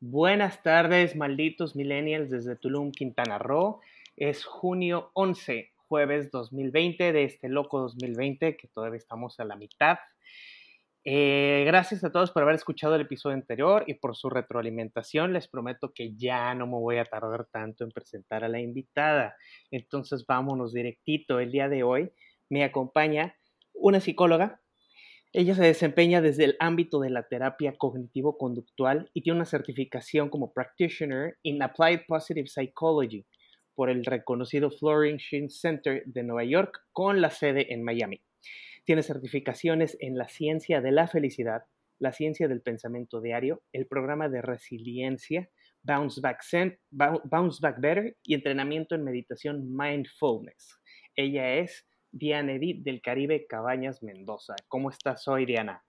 Buenas tardes, malditos millennials desde Tulum, Quintana Roo. Es junio 11, jueves 2020 de este loco 2020 que todavía estamos a la mitad. Eh, gracias a todos por haber escuchado el episodio anterior y por su retroalimentación. Les prometo que ya no me voy a tardar tanto en presentar a la invitada. Entonces vámonos directito. El día de hoy me acompaña una psicóloga ella se desempeña desde el ámbito de la terapia cognitivo-conductual y tiene una certificación como Practitioner in Applied Positive Psychology por el reconocido Flourishing Center de Nueva York con la sede en Miami. Tiene certificaciones en la ciencia de la felicidad, la ciencia del pensamiento diario, el programa de resiliencia, Bounce Back, Bounce Back Better y entrenamiento en meditación mindfulness. Ella es Diana Edith del Caribe Cabañas Mendoza. ¿Cómo estás hoy, Diana?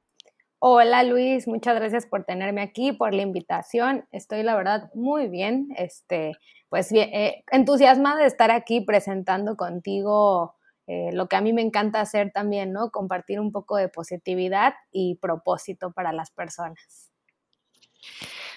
Hola Luis, muchas gracias por tenerme aquí, por la invitación. Estoy la verdad muy bien, este, pues bien, eh, entusiasmada de estar aquí presentando contigo eh, lo que a mí me encanta hacer también, ¿no? Compartir un poco de positividad y propósito para las personas.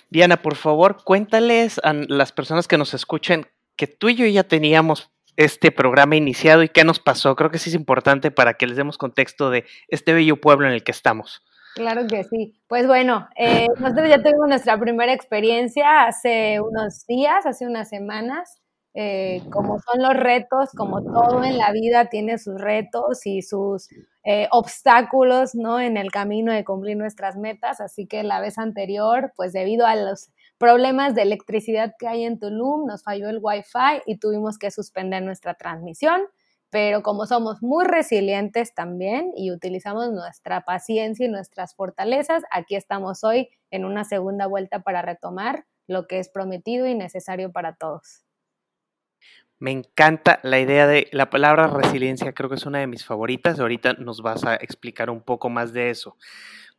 Diana, por favor, cuéntales a las personas que nos escuchen que tú y yo ya teníamos este programa iniciado y qué nos pasó. Creo que sí es importante para que les demos contexto de este bello pueblo en el que estamos. Claro que sí. Pues bueno, eh, nosotros ya tuvimos nuestra primera experiencia hace unos días, hace unas semanas. Eh, como son los retos, como todo en la vida tiene sus retos y sus eh, obstáculos, ¿no? En el camino de cumplir nuestras metas. Así que la vez anterior, pues debido a los problemas de electricidad que hay en Tulum, nos falló el Wi-Fi y tuvimos que suspender nuestra transmisión. Pero como somos muy resilientes también y utilizamos nuestra paciencia y nuestras fortalezas, aquí estamos hoy en una segunda vuelta para retomar lo que es prometido y necesario para todos. Me encanta la idea de la palabra resiliencia, creo que es una de mis favoritas. Ahorita nos vas a explicar un poco más de eso.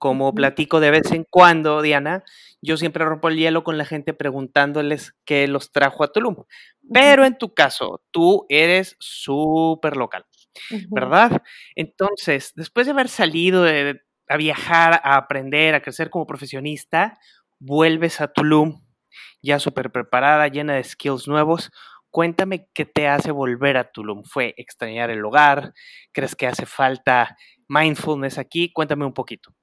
Como platico de vez en cuando, Diana, yo siempre rompo el hielo con la gente preguntándoles qué los trajo a Tulum. Pero en tu caso, tú eres súper local, ¿verdad? Entonces, después de haber salido a viajar, a aprender, a crecer como profesionista, vuelves a Tulum ya súper preparada, llena de skills nuevos. Cuéntame qué te hace volver a Tulum. ¿Fue extrañar el hogar? ¿Crees que hace falta mindfulness aquí? Cuéntame un poquito.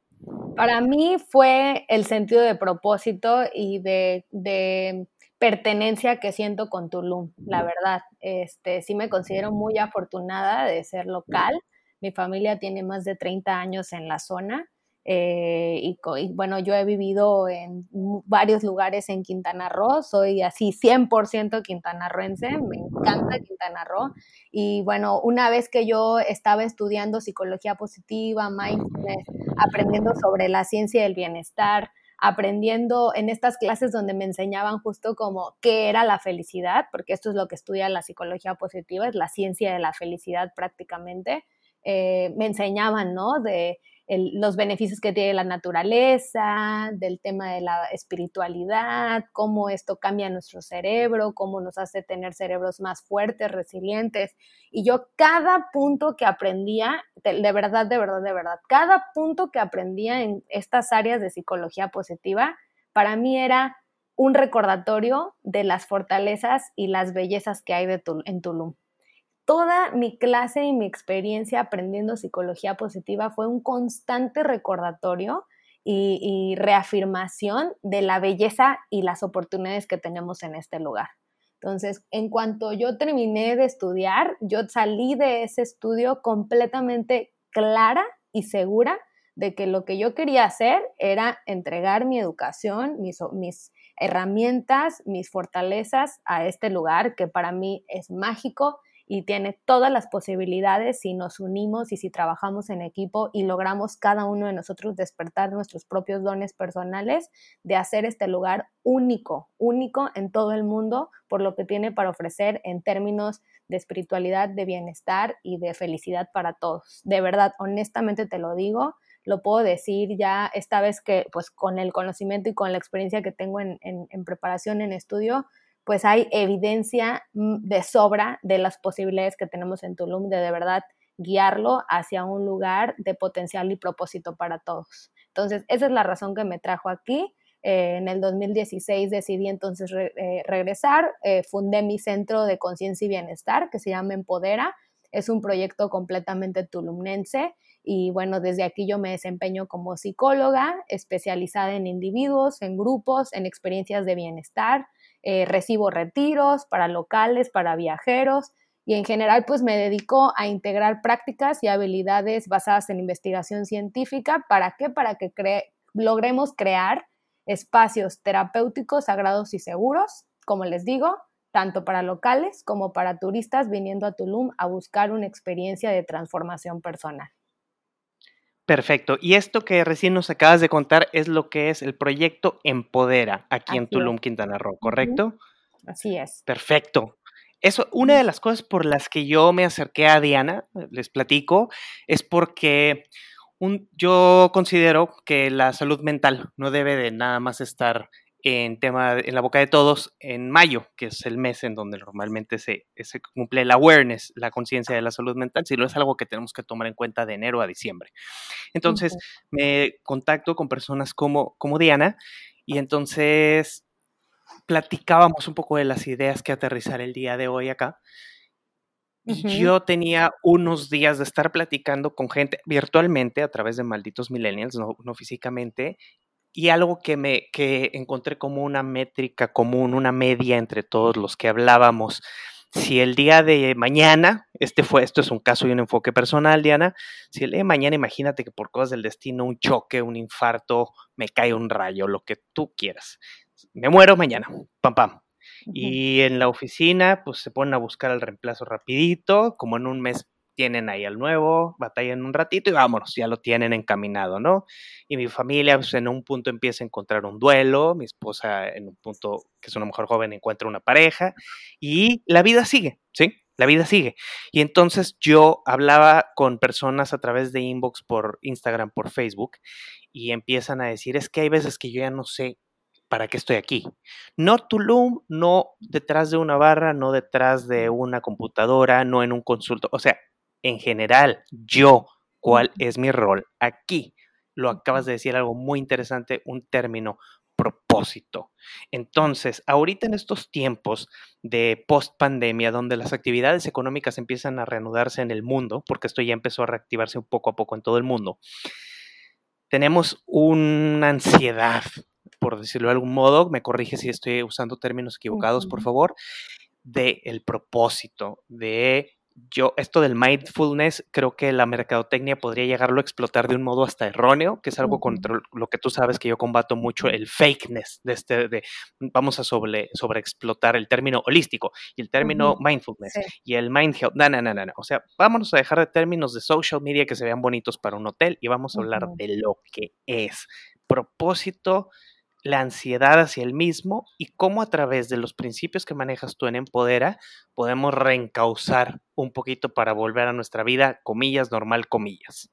Para mí fue el sentido de propósito y de, pertenencia que siento con Tulum, la verdad. Este, sí me considero muy afortunada de ser local. Mi familia tiene más de 30 años en la zona eh, y, bueno, yo he vivido en varios lugares en Quintana Roo, soy así 100% quintanarroense, me encanta Quintana Roo. Y bueno, una vez que yo estaba estudiando psicología positiva, mindfulness, aprendiendo sobre la ciencia del bienestar, aprendiendo en estas clases donde me enseñaban justo como qué era la felicidad, porque esto es lo que estudia la psicología positiva, es la ciencia de la felicidad prácticamente. Eh, me enseñaban, ¿no? De los beneficios que tiene la naturaleza, del tema de la espiritualidad, cómo esto cambia nuestro cerebro, cómo nos hace tener cerebros más fuertes, resilientes. Y yo cada punto que aprendía, de, verdad, de verdad, de verdad, cada punto que aprendía en estas áreas de psicología positiva, para mí era un recordatorio de las fortalezas y las bellezas que hay en Tulum toda mi clase y mi experiencia aprendiendo psicología positiva fue un constante recordatorio y, reafirmación de la belleza y las oportunidades que tenemos en este lugar. Entonces, en cuanto yo terminé de estudiar, yo salí de ese estudio completamente clara y segura de que lo que yo quería hacer era entregar mi educación, mis, herramientas, mis fortalezas a este lugar que para mí es mágico, y tiene todas las posibilidades si nos unimos y si trabajamos en equipo y logramos cada uno de nosotros despertar nuestros propios dones personales de hacer este lugar único, único en todo el mundo por lo que tiene para ofrecer en términos de espiritualidad, de bienestar y de felicidad para todos. De verdad, honestamente te lo digo, lo puedo decir ya esta vez que pues con el conocimiento y con la experiencia que tengo en, preparación, en estudio, pues hay evidencia mm, de sobra de las posibilidades que tenemos en Tulum de de verdad guiarlo hacia un lugar de potencial y propósito para todos. Entonces, esa es la razón que me trajo aquí. Eh, en el 2016 decidí entonces eh, regresar, eh, fundé mi centro de conciencia y bienestar que se llama Empodera. Es un proyecto completamente tulumnense y bueno, desde aquí yo me desempeño como psicóloga especializada en individuos, en grupos, en experiencias de bienestar. Recibo retiros para locales, para viajeros y en general pues me dedico a integrar prácticas y habilidades basadas en investigación científica. ¿Para qué? Para que logremos crear espacios terapéuticos sagrados y seguros, como les digo, tanto para locales como para turistas viniendo a Tulum a buscar una experiencia de transformación personal. Perfecto. Y esto que recién nos acabas de contar es lo que es el proyecto Empodera aquí en Tulum, Quintana Roo, ¿correcto? Así es. Perfecto. Eso, una de las cosas por las que yo me acerqué a Diana, les platico, es porque yo considero que la salud mental no debe de nada más estar en tema en la boca de todos en mayo, que es el mes en donde normalmente se, se cumple el awareness, la conciencia de la salud mental, sino es algo que tenemos que tomar en cuenta de enero a diciembre. Entonces, me contacto con personas como, como Diana y entonces platicábamos un poco de las ideas que aterrizar el día de hoy acá. Yo tenía unos días de estar platicando con gente virtualmente a través de malditos millennials, no, físicamente, y algo que me que encontré como una métrica común, una media entre todos los que hablábamos. Si el día de mañana, este fue, esto es un caso y un enfoque personal, Diana, si el día de mañana imagínate que por cosas del destino, un choque, un infarto, me cae un rayo, lo que tú quieras. Me muero mañana, pam, pam. Y en la oficina, pues se ponen a buscar el reemplazo rapidito, como en un mes tienen ahí al nuevo, batallan un ratito y vámonos, ya lo tienen encaminado, ¿no? Y mi familia, pues en un punto empieza a encontrar un duelo, mi esposa en un punto, que es una mujer joven, encuentra una pareja y la vida sigue, ¿sí? La vida sigue. Y entonces yo hablaba con personas a través de inbox por Instagram, por Facebook, y empiezan a decir, es que hay veces que yo ya no sé ¿para qué estoy aquí? No Tulum, no detrás de una barra, no detrás de una computadora, no en un consulto. O sea, en general, yo, ¿cuál es mi rol aquí? Lo acabas de decir algo muy interesante, un término, propósito. Entonces, ahorita en estos tiempos de post pandemia, donde las actividades económicas empiezan a reanudarse en el mundo, porque esto ya empezó a reactivarse un poco a poco en todo el mundo, tenemos una ansiedad por decirlo de algún modo, me corrige si estoy usando términos equivocados, por favor, de el propósito, de yo, esto del mindfulness, creo que la mercadotecnia podría llegarlo a explotar de un modo hasta erróneo, que es algo contra lo que tú sabes que yo combato mucho, el fakeness de este, de vamos a sobre, sobre explotar el término holístico y el término mindfulness y el mind health. No, no, no, no, O sea, vámonos a dejar de términos de social media que se vean bonitos para un hotel y vamos a hablar de lo que es. Propósito la ansiedad hacia el mismo y cómo a través de los principios que manejas tú en Empodera podemos reencauzar un poquito para volver a nuestra vida, comillas, normal, comillas.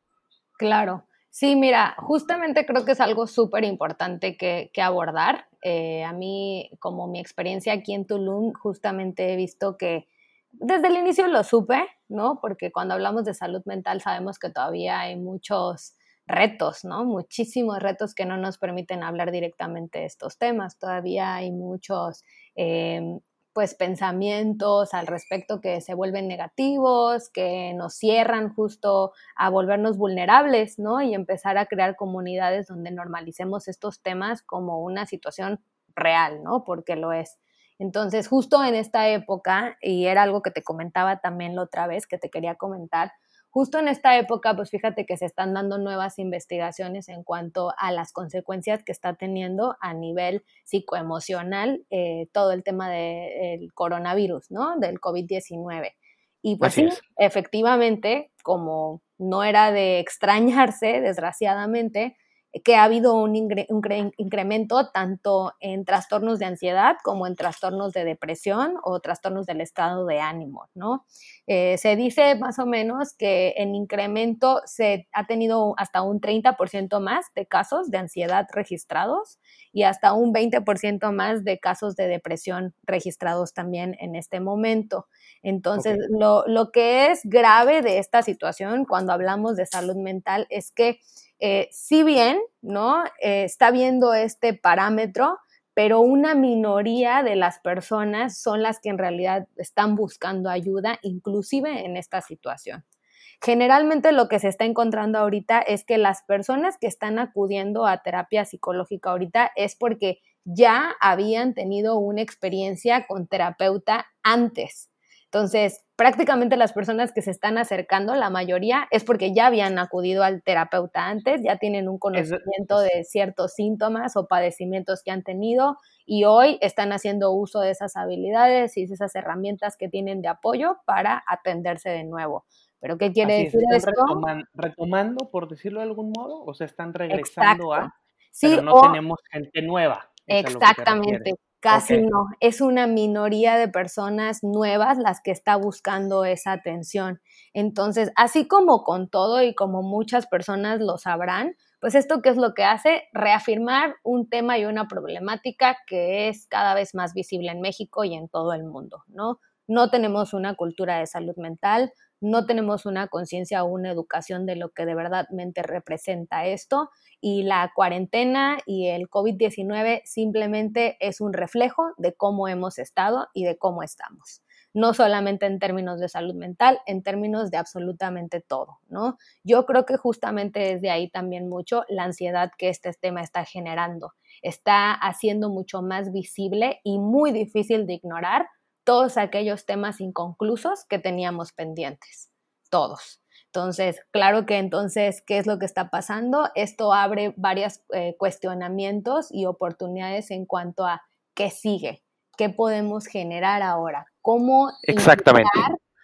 Claro. Sí, mira, justamente creo que es algo súper importante que, abordar. Eh, a mí, como mi experiencia aquí en Tulum, justamente he visto que desde el inicio lo supe, ¿no? Porque cuando hablamos de salud mental sabemos que todavía hay muchos retos, ¿no? Muchísimos retos que no nos permiten hablar directamente de estos temas. Todavía hay muchos, em, pues, pensamientos al respecto que se vuelven negativos, que nos cierran justo a volvernos vulnerables, ¿no? Y empezar a crear comunidades donde normalicemos estos temas como una situación real, ¿no? Porque lo es. Entonces, justo en esta época, y era algo que te comentaba también la otra vez, que te quería comentar, Justo en esta época, pues fíjate que se están dando nuevas investigaciones en cuanto a las consecuencias que está teniendo a nivel psicoemocional eh, todo el tema del coronavirus, ¿no? Del COVID-19. Y pues sí, efectivamente, como no era de extrañarse, desgraciadamente, que ha habido un, incremento tanto en trastornos de ansiedad como en trastornos de depresión o trastornos del estado de ánimo, ¿no? Eh, se dice más o menos que en incremento se ha tenido hasta un 30% más de casos de ansiedad registrados y hasta un 20% más de casos de depresión registrados también en este momento. Entonces, lo, lo que es grave de esta situación cuando hablamos de salud mental es que eh, si bien, ¿no? Eh, está viendo este parámetro, pero una minoría de las personas son las que en realidad están buscando ayuda, inclusive en esta situación. Generalmente lo que se está encontrando ahorita es que las personas que están acudiendo a terapia psicológica ahorita es porque ya habían tenido una experiencia con terapeuta antes. Entonces, prácticamente las personas que se están acercando, la mayoría, es porque ya habían acudido al terapeuta antes, ya tienen un conocimiento de ciertos síntomas o padecimientos que han tenido y hoy están haciendo uso de esas habilidades y de esas herramientas que tienen de apoyo para atenderse de nuevo. ¿Pero qué quiere decir esto? retomando, por decirlo de algún modo, o sea, están regresando a, sí, pero no tenemos gente nueva. Exactamente. Casi no, es una minoría de personas nuevas las que está buscando esa atención. Entonces, así como con todo y como muchas personas lo sabrán, pues esto qué es lo que hace? Reafirmar un tema y una problemática que es cada vez más visible en México y en todo el mundo, ¿no? No tenemos una cultura de salud mental, no tenemos una conciencia o una educación de lo que de verdadmente representa esto y la cuarentena y el COVID-19 simplemente es un reflejo de cómo hemos estado y de cómo estamos. No solamente en términos de salud mental, en términos de absolutamente todo, ¿no? Yo creo que justamente desde ahí también mucho la ansiedad que este tema está generando. Está haciendo mucho más visible y muy difícil de ignorar todos aquellos temas inconclusos que teníamos pendientes, todos. Entonces, claro que entonces, ¿qué es lo que está pasando? Esto abre varios eh, cuestionamientos y oportunidades en cuanto a qué sigue, qué podemos generar ahora, cómo Exactamente.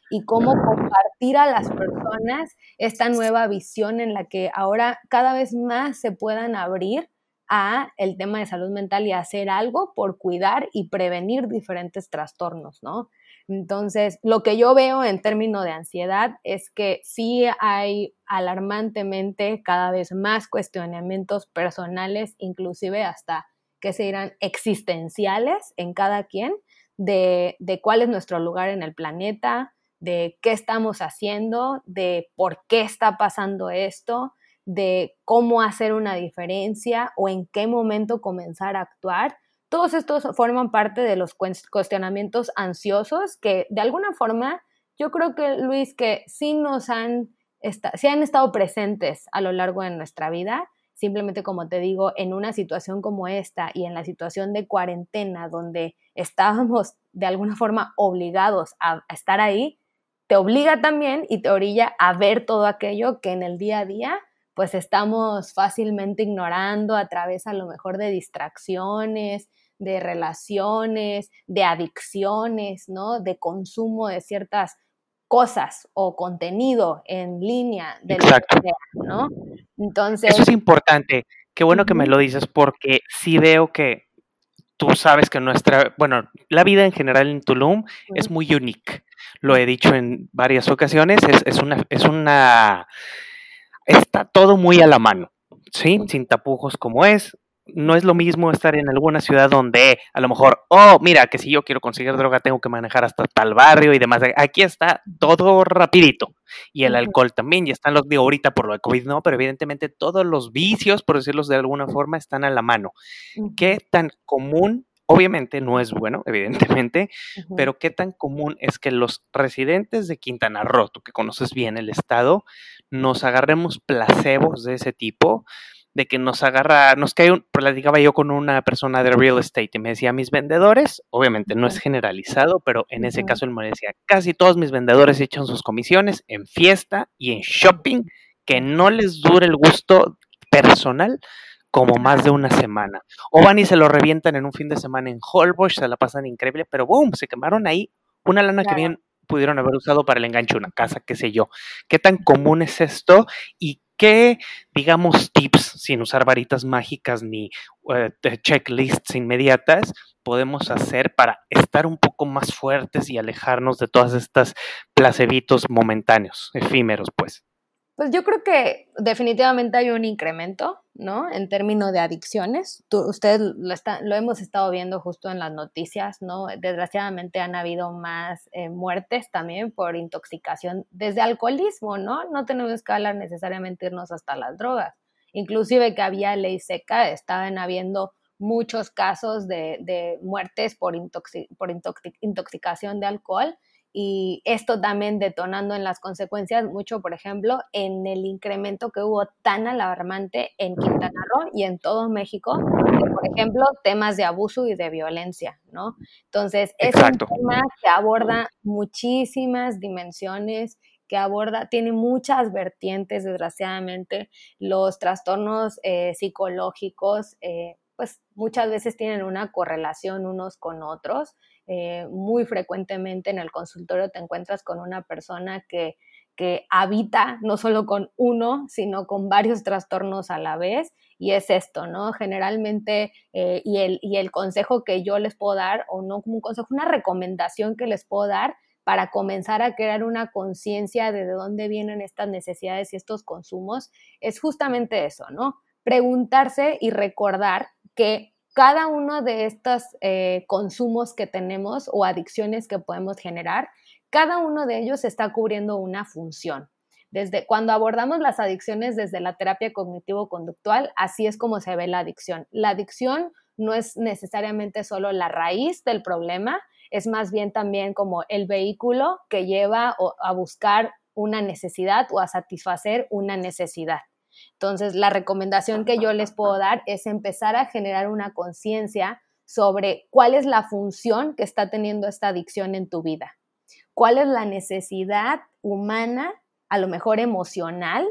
y cómo compartir a las personas esta nueva visión en la que ahora cada vez más se puedan abrir a el tema de salud mental y hacer algo por cuidar y prevenir diferentes trastornos, ¿no? Entonces, lo que yo veo en términos de ansiedad es que sí hay alarmantemente cada vez más cuestionamientos personales, inclusive hasta que se dirán existenciales en cada quien, de, de cuál es nuestro lugar en el planeta, de qué estamos haciendo, de por qué está pasando esto, de cómo hacer una diferencia o en qué momento comenzar a actuar. Todos estos forman parte de los cuestionamientos ansiosos que de alguna forma yo creo que Luis que sí nos han, sí han estado presentes a lo largo de nuestra vida, simplemente como te digo, en una situación como esta y en la situación de cuarentena donde estábamos de alguna forma obligados a estar ahí, te obliga también y te orilla a ver todo aquello que en el día a día pues estamos fácilmente ignorando a través a lo mejor de distracciones, de relaciones, de adicciones, ¿no? De consumo de ciertas cosas o contenido en línea de Exacto. ¿no? Entonces... Eso es importante. Qué bueno que me lo dices porque sí veo que tú sabes que nuestra, bueno, la vida en general en Tulum es muy única. Lo he dicho en varias ocasiones, es, es una, es una está todo muy a la mano, ¿sí? Sin tapujos como es. No es lo mismo estar en alguna ciudad donde a lo mejor, oh, mira, que si yo quiero conseguir droga tengo que manejar hasta tal barrio y demás. Aquí está todo rapidito. Y el alcohol también, ya están los, digo, ahorita por lo de COVID no, pero evidentemente todos los vicios, por decirlos de alguna forma, están a la mano. ¿Qué tan común Obviamente no es bueno, evidentemente, pero qué tan común es que los residentes de Quintana Roo, tú que conoces bien el estado, nos agarremos placebos de ese tipo, de que nos agarra, nos cae un, platicaba yo con una persona de real estate y me decía, mis vendedores, obviamente no es generalizado, pero en ese caso él me decía, casi todos mis vendedores echan sus comisiones en fiesta y en shopping, que no les dure el gusto personal como más de una semana. O van y se lo revientan en un fin de semana en Holbox, se la pasan increíble, pero boom, se quemaron ahí una lana que bien pudieron haber usado para el enganche de una casa, qué sé yo. ¿Qué tan común es esto? Y qué, digamos, tips, sin usar varitas mágicas ni eh, checklists inmediatas, podemos hacer para estar un poco más fuertes y alejarnos de todas estas placebitos momentáneos, efímeros, pues? Pues yo creo que definitivamente hay un incremento, ¿no? En términos de adicciones. ustedes lo, lo, hemos estado viendo justo en las noticias, ¿no? Desgraciadamente han habido más eh, muertes también por intoxicación desde alcoholismo, ¿no? No tenemos que hablar necesariamente irnos hasta las drogas. inclusive que había ley seca, estaban habiendo muchos casos de, muertes por, por intoxicación de alcohol y esto también detonando en las consecuencias mucho, por ejemplo, en el incremento que hubo tan alarmante en Quintana Roo y en todo México, por ejemplo, temas de abuso y de violencia, ¿no? Entonces, es un tema que aborda muchísimas dimensiones, que aborda, tiene muchas vertientes, desgraciadamente, los trastornos eh, psicológicos, eh, pues muchas veces tienen una correlación unos con otros. Eh, muy frecuentemente en el consultorio te encuentras con una persona que, que habita no solo con uno, sino con varios trastornos a la vez. Y es esto, ¿no? Generalmente, eh, y, el, y el consejo que yo les puedo dar, o no como un consejo, una recomendación que les puedo dar para comenzar a crear una conciencia de, de dónde vienen estas necesidades y estos consumos, es justamente eso, ¿no? Preguntarse y recordar que cada uno de estos eh, consumos que tenemos o adicciones que podemos generar, cada uno de ellos está cubriendo una función. Desde cuando abordamos las adicciones desde la terapia cognitivo-conductual, así es como se ve la adicción. La adicción no es necesariamente solo la raíz del problema, es más bien también como el vehículo que lleva a buscar una necesidad o a satisfacer una necesidad. Entonces, la recomendación que yo les puedo dar es empezar a generar una conciencia sobre cuál es la función que está teniendo esta adicción en tu vida, cuál es la necesidad humana, a lo mejor emocional,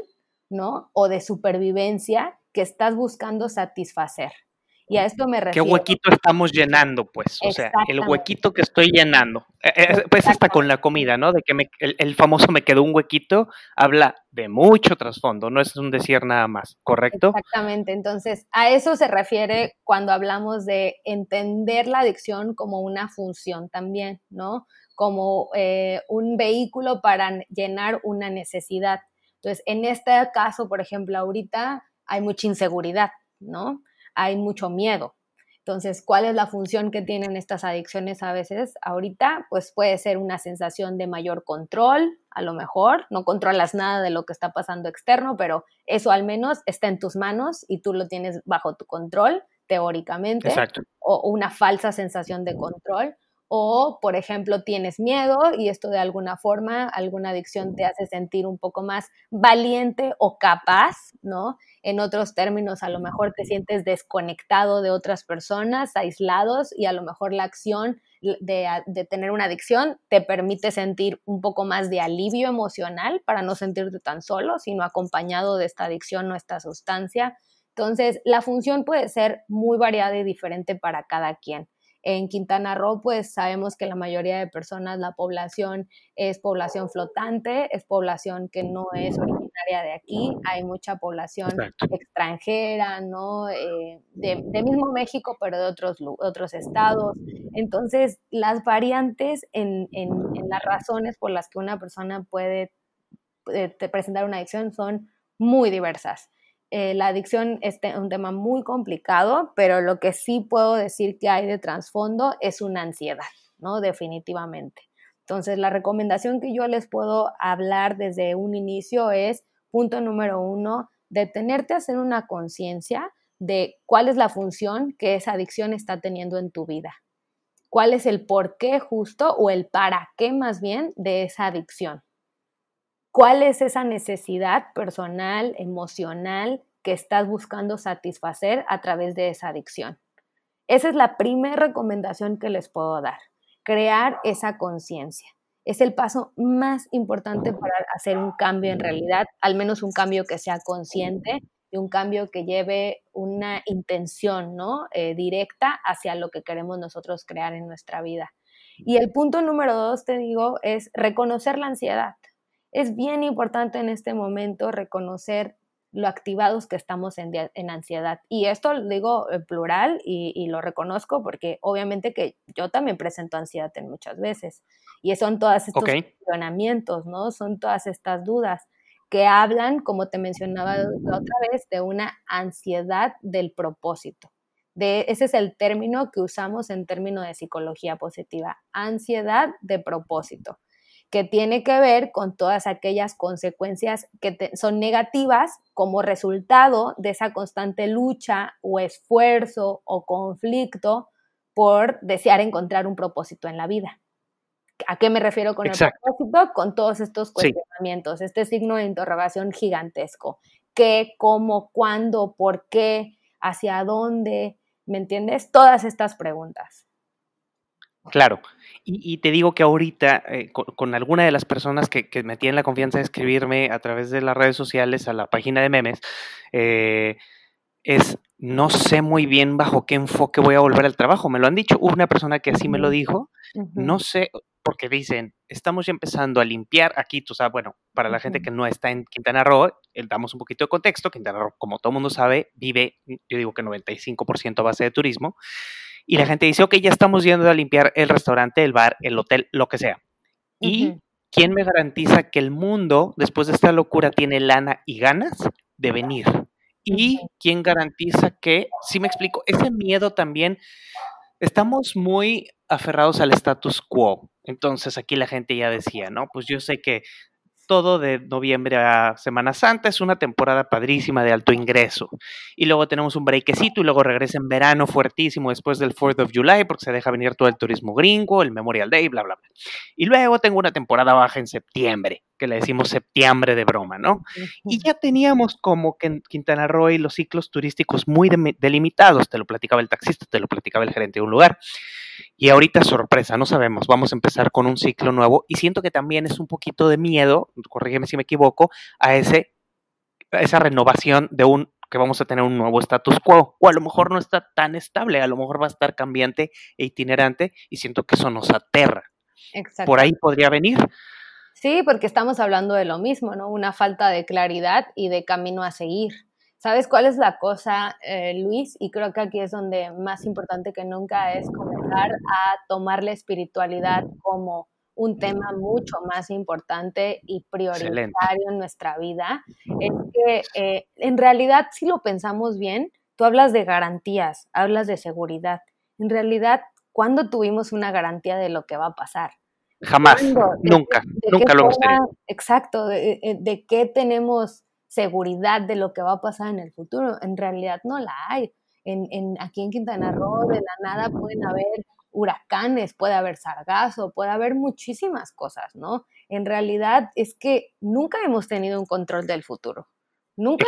¿no? O de supervivencia que estás buscando satisfacer. Y a esto me refiero. ¿Qué huequito estamos llenando, pues? O sea, el huequito que estoy llenando. Eh, eh, pues hasta con la comida, ¿no? De que el, famoso me quedó un huequito, habla de mucho trasfondo, no es un decir nada más, ¿correcto? Exactamente. Entonces, a eso se refiere cuando hablamos de entender la adicción como una función también, ¿no? Como eh, un vehículo para llenar una necesidad. Entonces, en este caso, por ejemplo, ahorita hay mucha inseguridad, ¿no? Hay mucho miedo. Entonces, ¿cuál es la función que tienen estas adicciones a veces? Ahorita, pues puede ser una sensación de mayor control, a lo mejor, no controlas nada de lo que está pasando externo, pero eso al menos está en tus manos y tú lo tienes bajo tu control, teóricamente, Exacto. o una falsa sensación de control o, por ejemplo, tienes miedo y esto de alguna forma, alguna adicción te hace sentir un poco más valiente o capaz, ¿no? En otros términos, a lo mejor te sientes desconectado de otras personas, aislados y a lo mejor la acción de, de tener una adicción te permite sentir un poco más de alivio emocional para no sentirte tan solo, sino acompañado de esta adicción o esta sustancia. Entonces, la función puede ser muy variada y diferente para cada quien. En Quintana Roo, pues sabemos que la mayoría de personas, la población es población flotante, es población que no es originaria de aquí, hay mucha población extranjera, ¿no? Eh, de, mismo México, pero de otros, otros estados. Entonces, las variantes en, en, las razones por las que una persona puede presentar una adicción son muy diversas. Eh, la adicción es un tema muy complicado, pero lo que sí puedo decir que hay de trasfondo es una ansiedad, ¿no? Definitivamente. Entonces, la recomendación que yo les puedo hablar desde un inicio es, punto número uno, detenerte a hacer una conciencia de cuál es la función que esa adicción está teniendo en tu vida. ¿Cuál es el por qué justo o el para qué más bien de esa adicción? Cuál es esa necesidad personal, emocional que estás buscando satisfacer a través de esa adicción. Esa es la primera recomendación que les puedo dar, crear esa conciencia. Es el paso más importante para hacer un cambio en realidad, al menos un cambio que sea consciente y un cambio que lleve una intención ¿no? Eh, directa hacia lo que queremos nosotros crear en nuestra vida. Y el punto número dos, te digo, es reconocer la ansiedad es bien importante en este momento reconocer lo activados que estamos en, ansiedad. Y esto lo digo en plural y, lo reconozco porque obviamente que yo también presento ansiedad en muchas veces. Y son todos estos cuestionamientos, ¿no? Son todas estas dudas que hablan, como te mencionaba la otra vez, de una ansiedad del propósito. De, ese es el término que usamos en términos de psicología positiva, ansiedad de propósito que tiene que ver con todas aquellas consecuencias que son negativas como resultado de esa constante lucha o esfuerzo o conflicto por desear encontrar un propósito en la vida. ¿A qué me refiero con el propósito? Con todos estos cuestionamientos, este signo de interrogación gigantesco. ¿Qué, cómo, cuándo, por qué, hacia dónde? ¿Me entiendes? Todas estas preguntas. Claro. Y, te digo que ahorita, eh, con, alguna de las personas que, me tienen la confianza de escribirme a través de las redes sociales a la página de memes, eh, es no sé muy bien bajo qué enfoque voy a volver al trabajo. Me lo han dicho. Una persona que así me lo dijo. No sé, porque dicen, estamos ya empezando a limpiar aquí, tú sabes, bueno, para la gente que no está en Quintana Roo, eh, damos un poquito de contexto. Quintana Roo, como todo mundo sabe, vive, yo digo que 95% a base de turismo y la gente dice, ok, ya estamos yendo a limpiar el restaurante, el bar, el hotel, lo que sea. ¿Y quién me garantiza que el mundo, después de esta locura, tiene lana y ganas de venir? ¿Y quién garantiza que, si me explico, ese miedo también, estamos muy aferrados al status quo. Entonces aquí la gente ya decía, ¿no? Pues yo sé que todo de noviembre a Semana Santa. Es una temporada padrísima de alto ingreso. Y luego tenemos un breakcito y luego regresa en verano fuertísimo después del 4th of July porque se deja venir todo el turismo gringo, el Memorial Day, bla, bla, bla. Y luego tengo una temporada baja en septiembre, que le decimos septiembre de broma, ¿no? Y ya teníamos como que en Quintana Roo los ciclos turísticos muy delimitados. Te lo platicaba el taxista, te lo platicaba el gerente de un lugar. Y ahorita sorpresa, no sabemos, vamos a empezar con un ciclo nuevo y siento que también es un poquito de miedo, corrígeme si me equivoco, a ese a esa renovación de un que vamos a tener un nuevo status quo o a lo mejor no está tan estable, a lo mejor va a estar cambiante e itinerante y siento que eso nos aterra. Por ahí podría venir. Sí, porque estamos hablando de lo mismo, ¿no? Una falta de claridad y de camino a seguir. ¿Sabes cuál es la cosa, eh, Luis? Y creo que aquí es donde más importante que nunca es comenzar a tomar la espiritualidad como un tema mucho más importante y prioritario en nuestra vida. Es que eh, en realidad, si lo pensamos bien, tú hablas de garantías, hablas de seguridad. En realidad, ¿cuándo tuvimos una garantía de lo que va a pasar? Jamás, nunca, nunca lo hemos tenido. Exacto, de, de qué tenemos seguridad de lo que va a pasar en el futuro. En realidad no la hay. En, en, aquí en Quintana Roo de la nada pueden haber huracanes, puede haber sargazo, puede haber muchísimas cosas, ¿no? En realidad es que nunca hemos tenido un control del futuro. Nunca,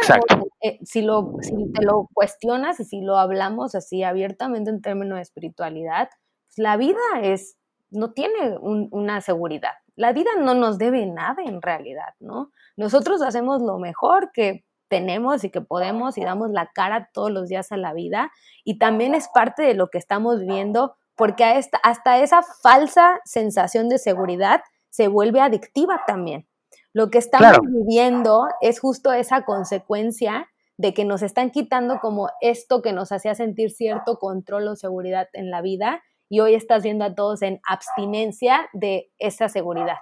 eh, si, lo, si te lo cuestionas y si lo hablamos así abiertamente en términos de espiritualidad, pues la vida es, no tiene una seguridad. La vida no nos debe nada en realidad, ¿no? Nosotros hacemos lo mejor que tenemos y que podemos y damos la cara todos los días a la vida y también es parte de lo que estamos viendo porque hasta esa falsa sensación de seguridad se vuelve adictiva también. Lo que estamos viviendo es justo esa consecuencia de que nos están quitando como esto que nos hacía sentir cierto control o seguridad en la vida y hoy estás viendo a todos en abstinencia de esa seguridad.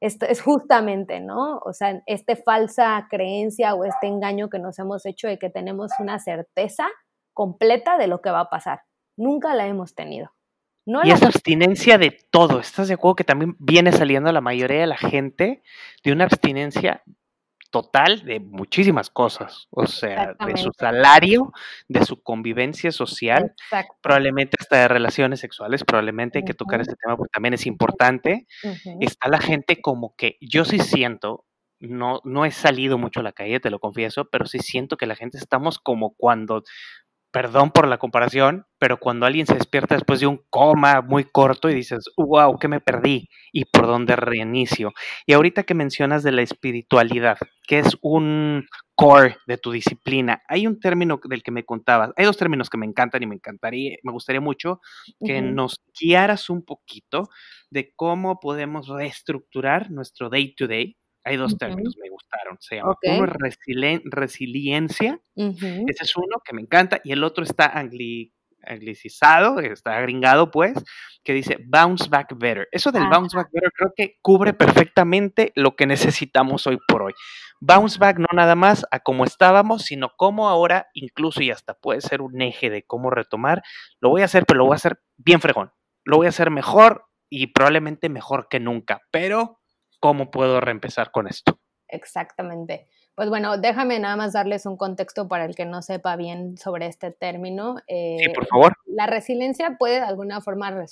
Esto es justamente, ¿no? O sea, esta falsa creencia o este engaño que nos hemos hecho de que tenemos una certeza completa de lo que va a pasar. Nunca la hemos tenido. y esa abstinencia de todo, ¿estás de acuerdo que también viene saliendo la mayoría de la gente de una abstinencia total de muchísimas cosas, o sea, de su salario, de su convivencia social, probablemente hasta de relaciones sexuales, probablemente hay que tocar ese tema porque también es importante. Está la gente como que yo sí siento, no, no he salido mucho a la calle, te lo confieso, pero sí siento que la gente estamos como cuando perdón por la comparación, pero cuando alguien se despierta después de un coma muy corto y dices, wow, ¿qué me perdí? ¿Y por dónde reinicio? Y ahorita que mencionas de la espiritualidad, que es un core de tu disciplina, hay un término del que me contabas, hay dos términos que me encantan y me encantaría, me gustaría mucho que nos guiaras un poquito de cómo podemos reestructurar nuestro day to day hay dos términos que me gustaron. Se llama uno es resiliencia, ese es uno que me encanta, y el otro está anglicizado, está gringado pues, que dice bounce back better. Eso del bounce back better creo que cubre perfectamente lo que necesitamos hoy por hoy. Bounce back no nada más a cómo estábamos, sino cómo ahora, incluso y hasta puede ser un eje de cómo retomar. Lo voy a hacer, pero lo voy a hacer bien fregón. Lo voy a hacer mejor y probablemente mejor que nunca, pero ¿cómo puedo reempezar con esto? Exactamente. Pues bueno, déjame nada más darles un contexto para el que no sepa bien sobre este término. sí, por favor. La resiliencia puede de alguna forma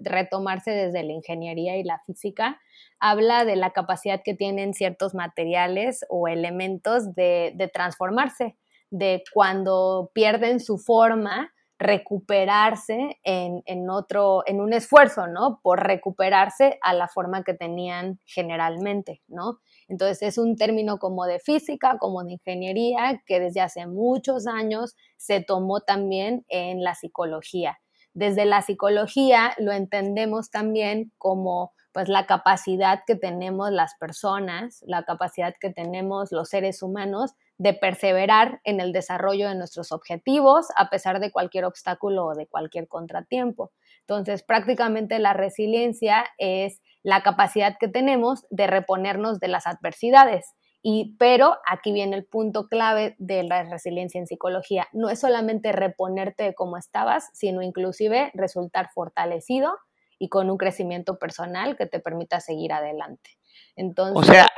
retomarse desde la ingeniería y la física. Habla de la capacidad que tienen ciertos materiales o elementos de, de transformarse, de cuando pierden su forma, recuperarse en, en, otro, en un esfuerzo, ¿no? Por recuperarse a la forma que tenían generalmente, ¿no? Entonces es un término como de física, como de ingeniería, que desde hace muchos años se tomó también en la psicología. Desde la psicología lo entendemos también como pues la capacidad que tenemos las personas, la capacidad que tenemos los seres humanos de perseverar en el desarrollo de nuestros objetivos a pesar de cualquier obstáculo o de cualquier contratiempo. Entonces, prácticamente la resiliencia es la capacidad que tenemos de reponernos de las adversidades. Y, pero aquí viene el punto clave de la resiliencia en psicología. No es solamente reponerte de cómo estabas, sino inclusive resultar fortalecido y con un crecimiento personal que te permita seguir adelante. Entonces, o sea,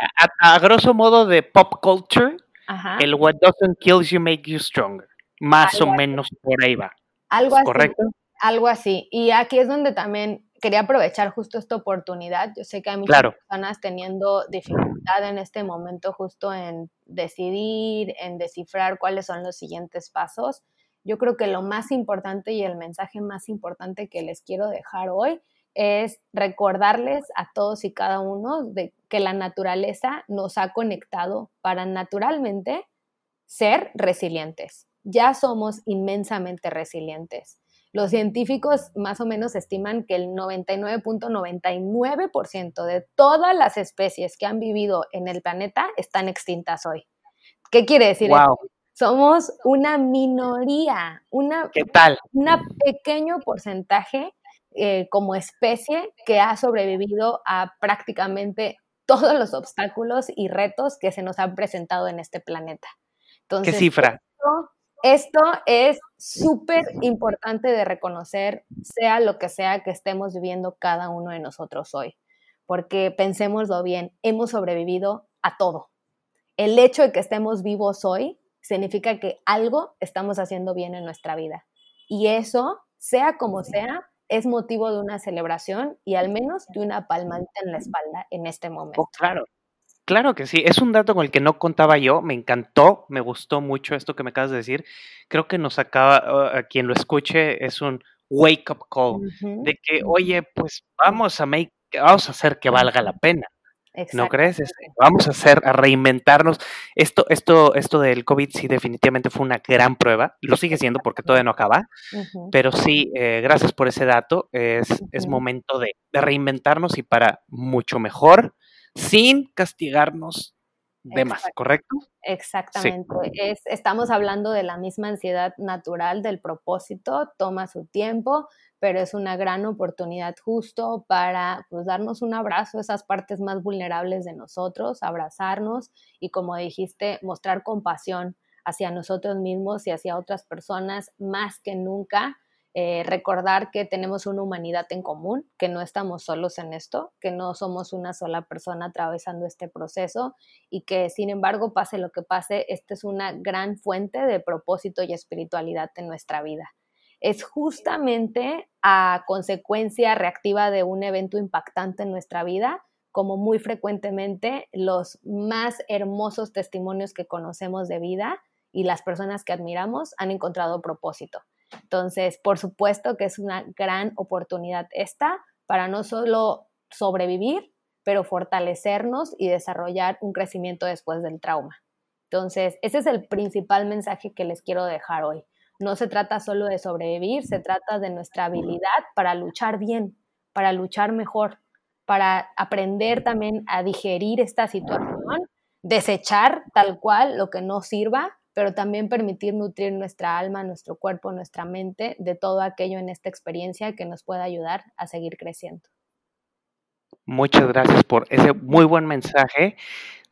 a, grosso modo de pop culture, el what doesn't kill you make you stronger. Más o menos por ahí va. Algo así. ¿Correcto? Algo así. Y aquí es donde también quería aprovechar justo esta oportunidad. Yo sé que hay muchas personas teniendo dificultad en este momento justo en decidir, en descifrar cuáles son los siguientes pasos. Yo creo que lo más importante y el mensaje más importante que les quiero dejar hoy es recordarles a todos y cada uno de que la naturaleza nos ha conectado para naturalmente ser resilientes. Ya somos inmensamente resilientes. Los científicos más o menos estiman que el 99.99% de todas las especies que han vivido en el planeta están extintas hoy. ¿Qué quiere decir? Wow. Somos una minoría, una, ¿Qué tal? Un pequeño porcentaje eh, como especie que ha sobrevivido a prácticamente todos los obstáculos y retos que se nos han presentado en este planeta. Entonces, ¿Qué cifra? Esto es súper importante de reconocer, sea lo que sea que estemos viviendo cada uno de nosotros hoy, porque pensémoslo bien, hemos sobrevivido a todo. El hecho de que estemos vivos hoy significa que algo estamos haciendo bien en nuestra vida. Y eso, sea como sea, es motivo de una celebración y al menos de una palmadita en la espalda en este momento. Oh, claro, Claro que sí, es un dato con el que no contaba yo, me encantó, me gustó mucho esto que me acabas de decir. Creo que nos acaba, a quien lo escuche, es un wake up call de que, oye, pues vamos a make, vamos a hacer que valga la pena. ¿No crees? Este, vamos a hacer, a reinventarnos. Esto, esto, esto del COVID sí definitivamente fue una gran prueba. Lo sigue siendo porque todavía no acaba. Pero sí, eh, gracias por ese dato. Es, es momento de, de, reinventarnos y para mucho mejor sin castigarnos de más, ¿correcto? Exactamente. Es, estamos hablando de la misma ansiedad natural del propósito, toma su tiempo, pero es una gran oportunidad justo para pues, darnos un abrazo a esas partes más vulnerables de nosotros, abrazarnos y como dijiste, mostrar compasión hacia nosotros mismos y hacia otras personas más que nunca eh, recordar que tenemos una humanidad en común, que no estamos solos en esto, que no somos una sola persona atravesando este proceso y que sin embargo, pase lo que pase, esta es una gran fuente de propósito y espiritualidad en nuestra vida. Es justamente a consecuencia reactiva de un evento impactante en nuestra vida, como muy frecuentemente los más hermosos testimonios que conocemos de vida y las personas que admiramos han encontrado propósito. Entonces, por supuesto que es una gran oportunidad esta para no solo sobrevivir, pero fortalecernos y desarrollar un crecimiento después del trauma. Entonces, ese es el principal mensaje que les quiero dejar hoy. No se trata solo de sobrevivir, se trata de nuestra habilidad para luchar bien, para luchar mejor, para aprender también a digerir esta situación, desechar tal cual lo que no sirva pero también permitir nutrir nuestra alma, nuestro cuerpo, nuestra mente de todo aquello en esta experiencia que nos pueda ayudar a seguir creciendo. Muchas gracias por ese muy buen mensaje.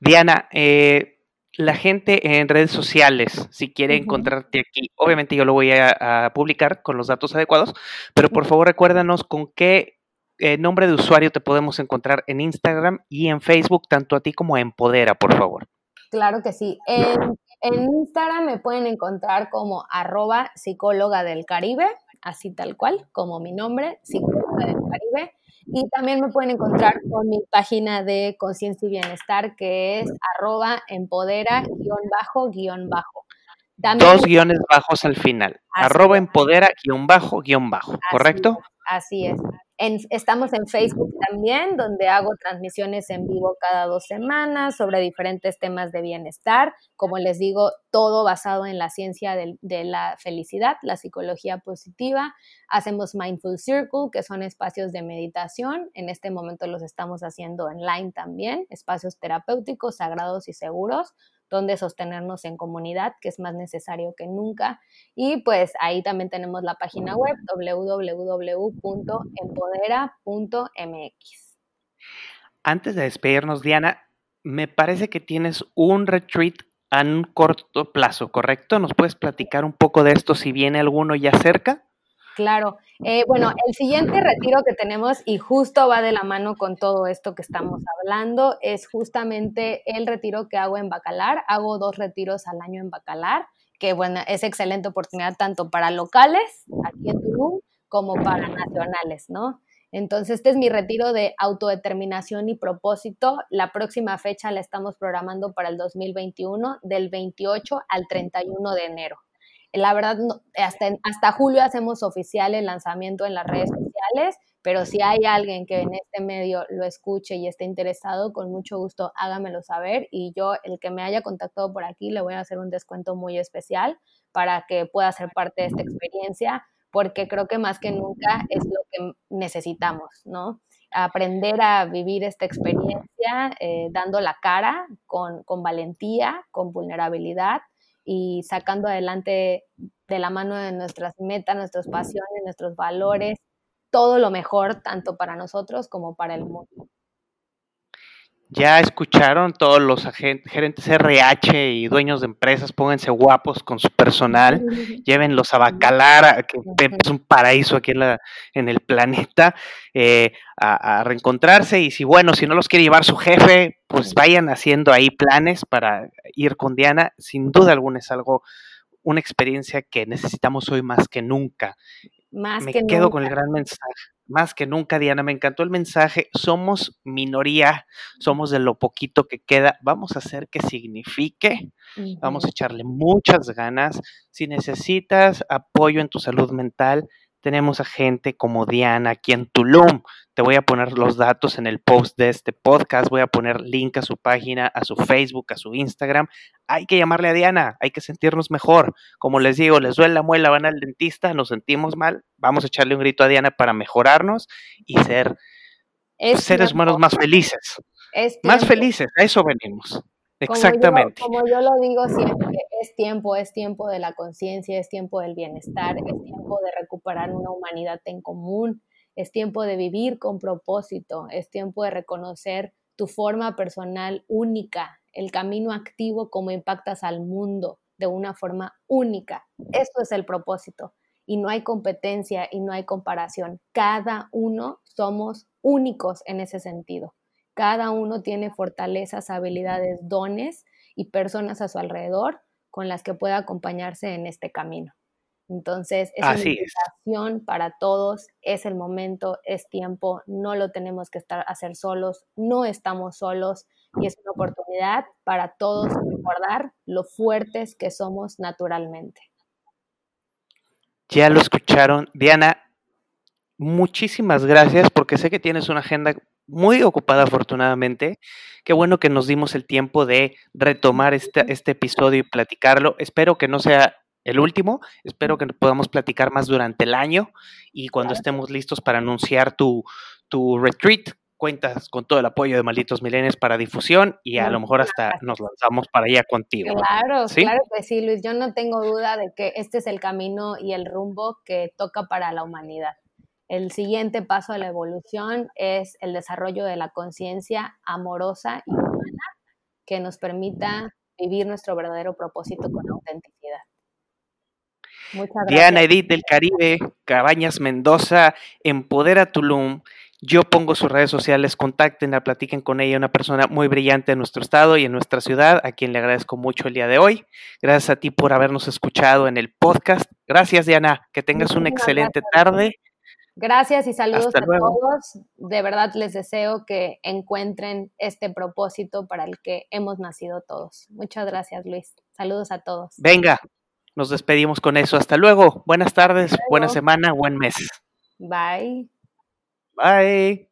Diana, eh, la gente en redes sociales, si quiere encontrarte aquí, obviamente yo lo voy a, publicar con los datos adecuados, pero por favor recuérdanos con qué eh, nombre de usuario te podemos encontrar en Instagram y en Facebook, tanto a ti como a Empodera, por favor? Claro que sí. En, Instagram me pueden encontrar como arroba psicóloga del Caribe, así tal cual, como mi nombre, psicóloga del Caribe. Y también me pueden encontrar con mi página de conciencia y bienestar, que es arroba empodera-bajo-bajo. Dos guiones bajos al final. arroba empodera-bajo-bajo, ¿correcto? así es estamos en Facebook también, donde hago transmisiones en vivo cada dos semanas sobre diferentes temas de bienestar. Como les digo, todo basado en la ciencia de, de, la felicidad, la psicología positiva. Hacemos Mindful Circle, que son espacios de meditación. En este momento los estamos haciendo online también, espacios terapéuticos, sagrados y seguros donde sostenernos en comunidad, que es más necesario que nunca. Y pues ahí también tenemos la página web www.empodera.mx. Antes de despedirnos, Diana, me parece que tienes un retreat a un corto plazo, ¿correcto? ¿Nos puedes platicar un poco de esto si viene alguno ya cerca? Claro. Eh, bueno, el siguiente retiro que tenemos, y justo va de la mano con todo esto que estamos hablando, es justamente el retiro que hago en Bacalar. Hago dos retiros al año en Bacalar, que bueno, es excelente oportunidad tanto para locales, aquí en Tulum, como para nacionales, ¿no? Entonces, este es mi retiro de autodeterminación y propósito. La próxima fecha la estamos programando para el 2021, del 28 al 31 de enero. La verdad, hasta, hasta julio hacemos oficial el lanzamiento en las redes sociales, pero si hay alguien que en este medio lo escuche y esté interesado, con mucho gusto hágamelo saber y yo, el que me haya contactado por aquí, le voy a hacer un descuento muy especial para que pueda ser parte de esta experiencia, porque creo que más que nunca es lo que necesitamos, ¿no? Aprender a vivir esta experiencia eh, dando la cara con, con valentía, con vulnerabilidad y sacando adelante de la mano de nuestras metas, nuestras pasiones, nuestros valores, todo lo mejor, tanto para nosotros como para el mundo. Ya escucharon todos los gerentes RH y dueños de empresas, pónganse guapos con su personal, llévenlos a Bacalar, que es un paraíso aquí en, la, en el planeta, eh, a, reencontrarse. Y si, bueno, si no los quiere llevar su jefe, pues vayan haciendo ahí planes para ir con Diana. Sin duda alguna es algo, una experiencia que necesitamos hoy más que nunca. Más Me quedo con el gran mensaje más que nunca, Diana, me encantó el mensaje. Somos minoría, somos de lo poquito que queda. Vamos a hacer que signifique. Vamos a echarle muchas ganas. Si necesitas apoyo en tu salud mental, tenemos a gente como Diana aquí en Tulum. Te voy a poner los datos en el post de este podcast, voy a poner link a su página, a su Facebook, a su Instagram. Hay que llamarle a Diana, hay que sentirnos mejor. Como les digo, les duele la muela, van al dentista, nos sentimos mal, vamos a echarle un grito a Diana para mejorarnos y ser seres humanos más felices. más felices, a eso venimos. Exactamente. Como yo, lo digo siempre, es tiempo, es tiempo de la conciencia, es tiempo del bienestar, es tiempo de recuperar una humanidad en común, es tiempo de vivir con propósito, es tiempo de reconocer tu forma personal única, el camino activo, cómo impactas al mundo de una forma única. Eso es el propósito. Y no hay competencia y no hay comparación. Cada uno somos únicos en ese sentido. Cada uno tiene fortalezas, habilidades, dones y personas a su alrededor con las que pueda acompañarse en este camino. Entonces, es una invitación para todos, es el momento, es tiempo, no lo tenemos que estar hacer solos, no estamos solos y es una oportunidad para todos recordar lo fuertes que somos naturalmente. Ya lo escucharon, Diana, muchísimas gracias porque sé que tienes una agenda muy ocupada afortunadamente. Qué bueno que nos dimos el tiempo de retomar este, este episodio y platicarlo. Espero que no sea el último, espero que podamos platicar más durante el año y cuando estemos listos para anunciar tu, tu retreat, cuentas con todo el apoyo de Malditos Milenios para difusión y a lo mejor hasta nos lanzamos para allá contigo. Claro, claro que sí, Luis. Yo no tengo duda de que este es el camino y el rumbo que toca para la humanidad. El siguiente paso de la evolución es el desarrollo de la conciencia amorosa y humana que nos permita vivir nuestro verdadero propósito con autenticidad. Muchas gracias. Diana Edith del Caribe, Cabañas Mendoza, Empodera Tulum. Yo pongo sus redes sociales, contacten, platiquen con ella, una persona muy brillante en nuestro estado y en nuestra ciudad, a quien le agradezco mucho el día de hoy. Gracias a ti por habernos escuchado en el podcast. Gracias, Diana. Que tengas una excelente tarde. Gracias y saludos a todos. De verdad les deseo que encuentren este propósito para el que hemos nacido todos. Muchas gracias, Luis. Saludos a todos. Venga, nos despedimos con eso. Hasta luego. Buenas tardes, buena semana, buen mes. Bye. Bye.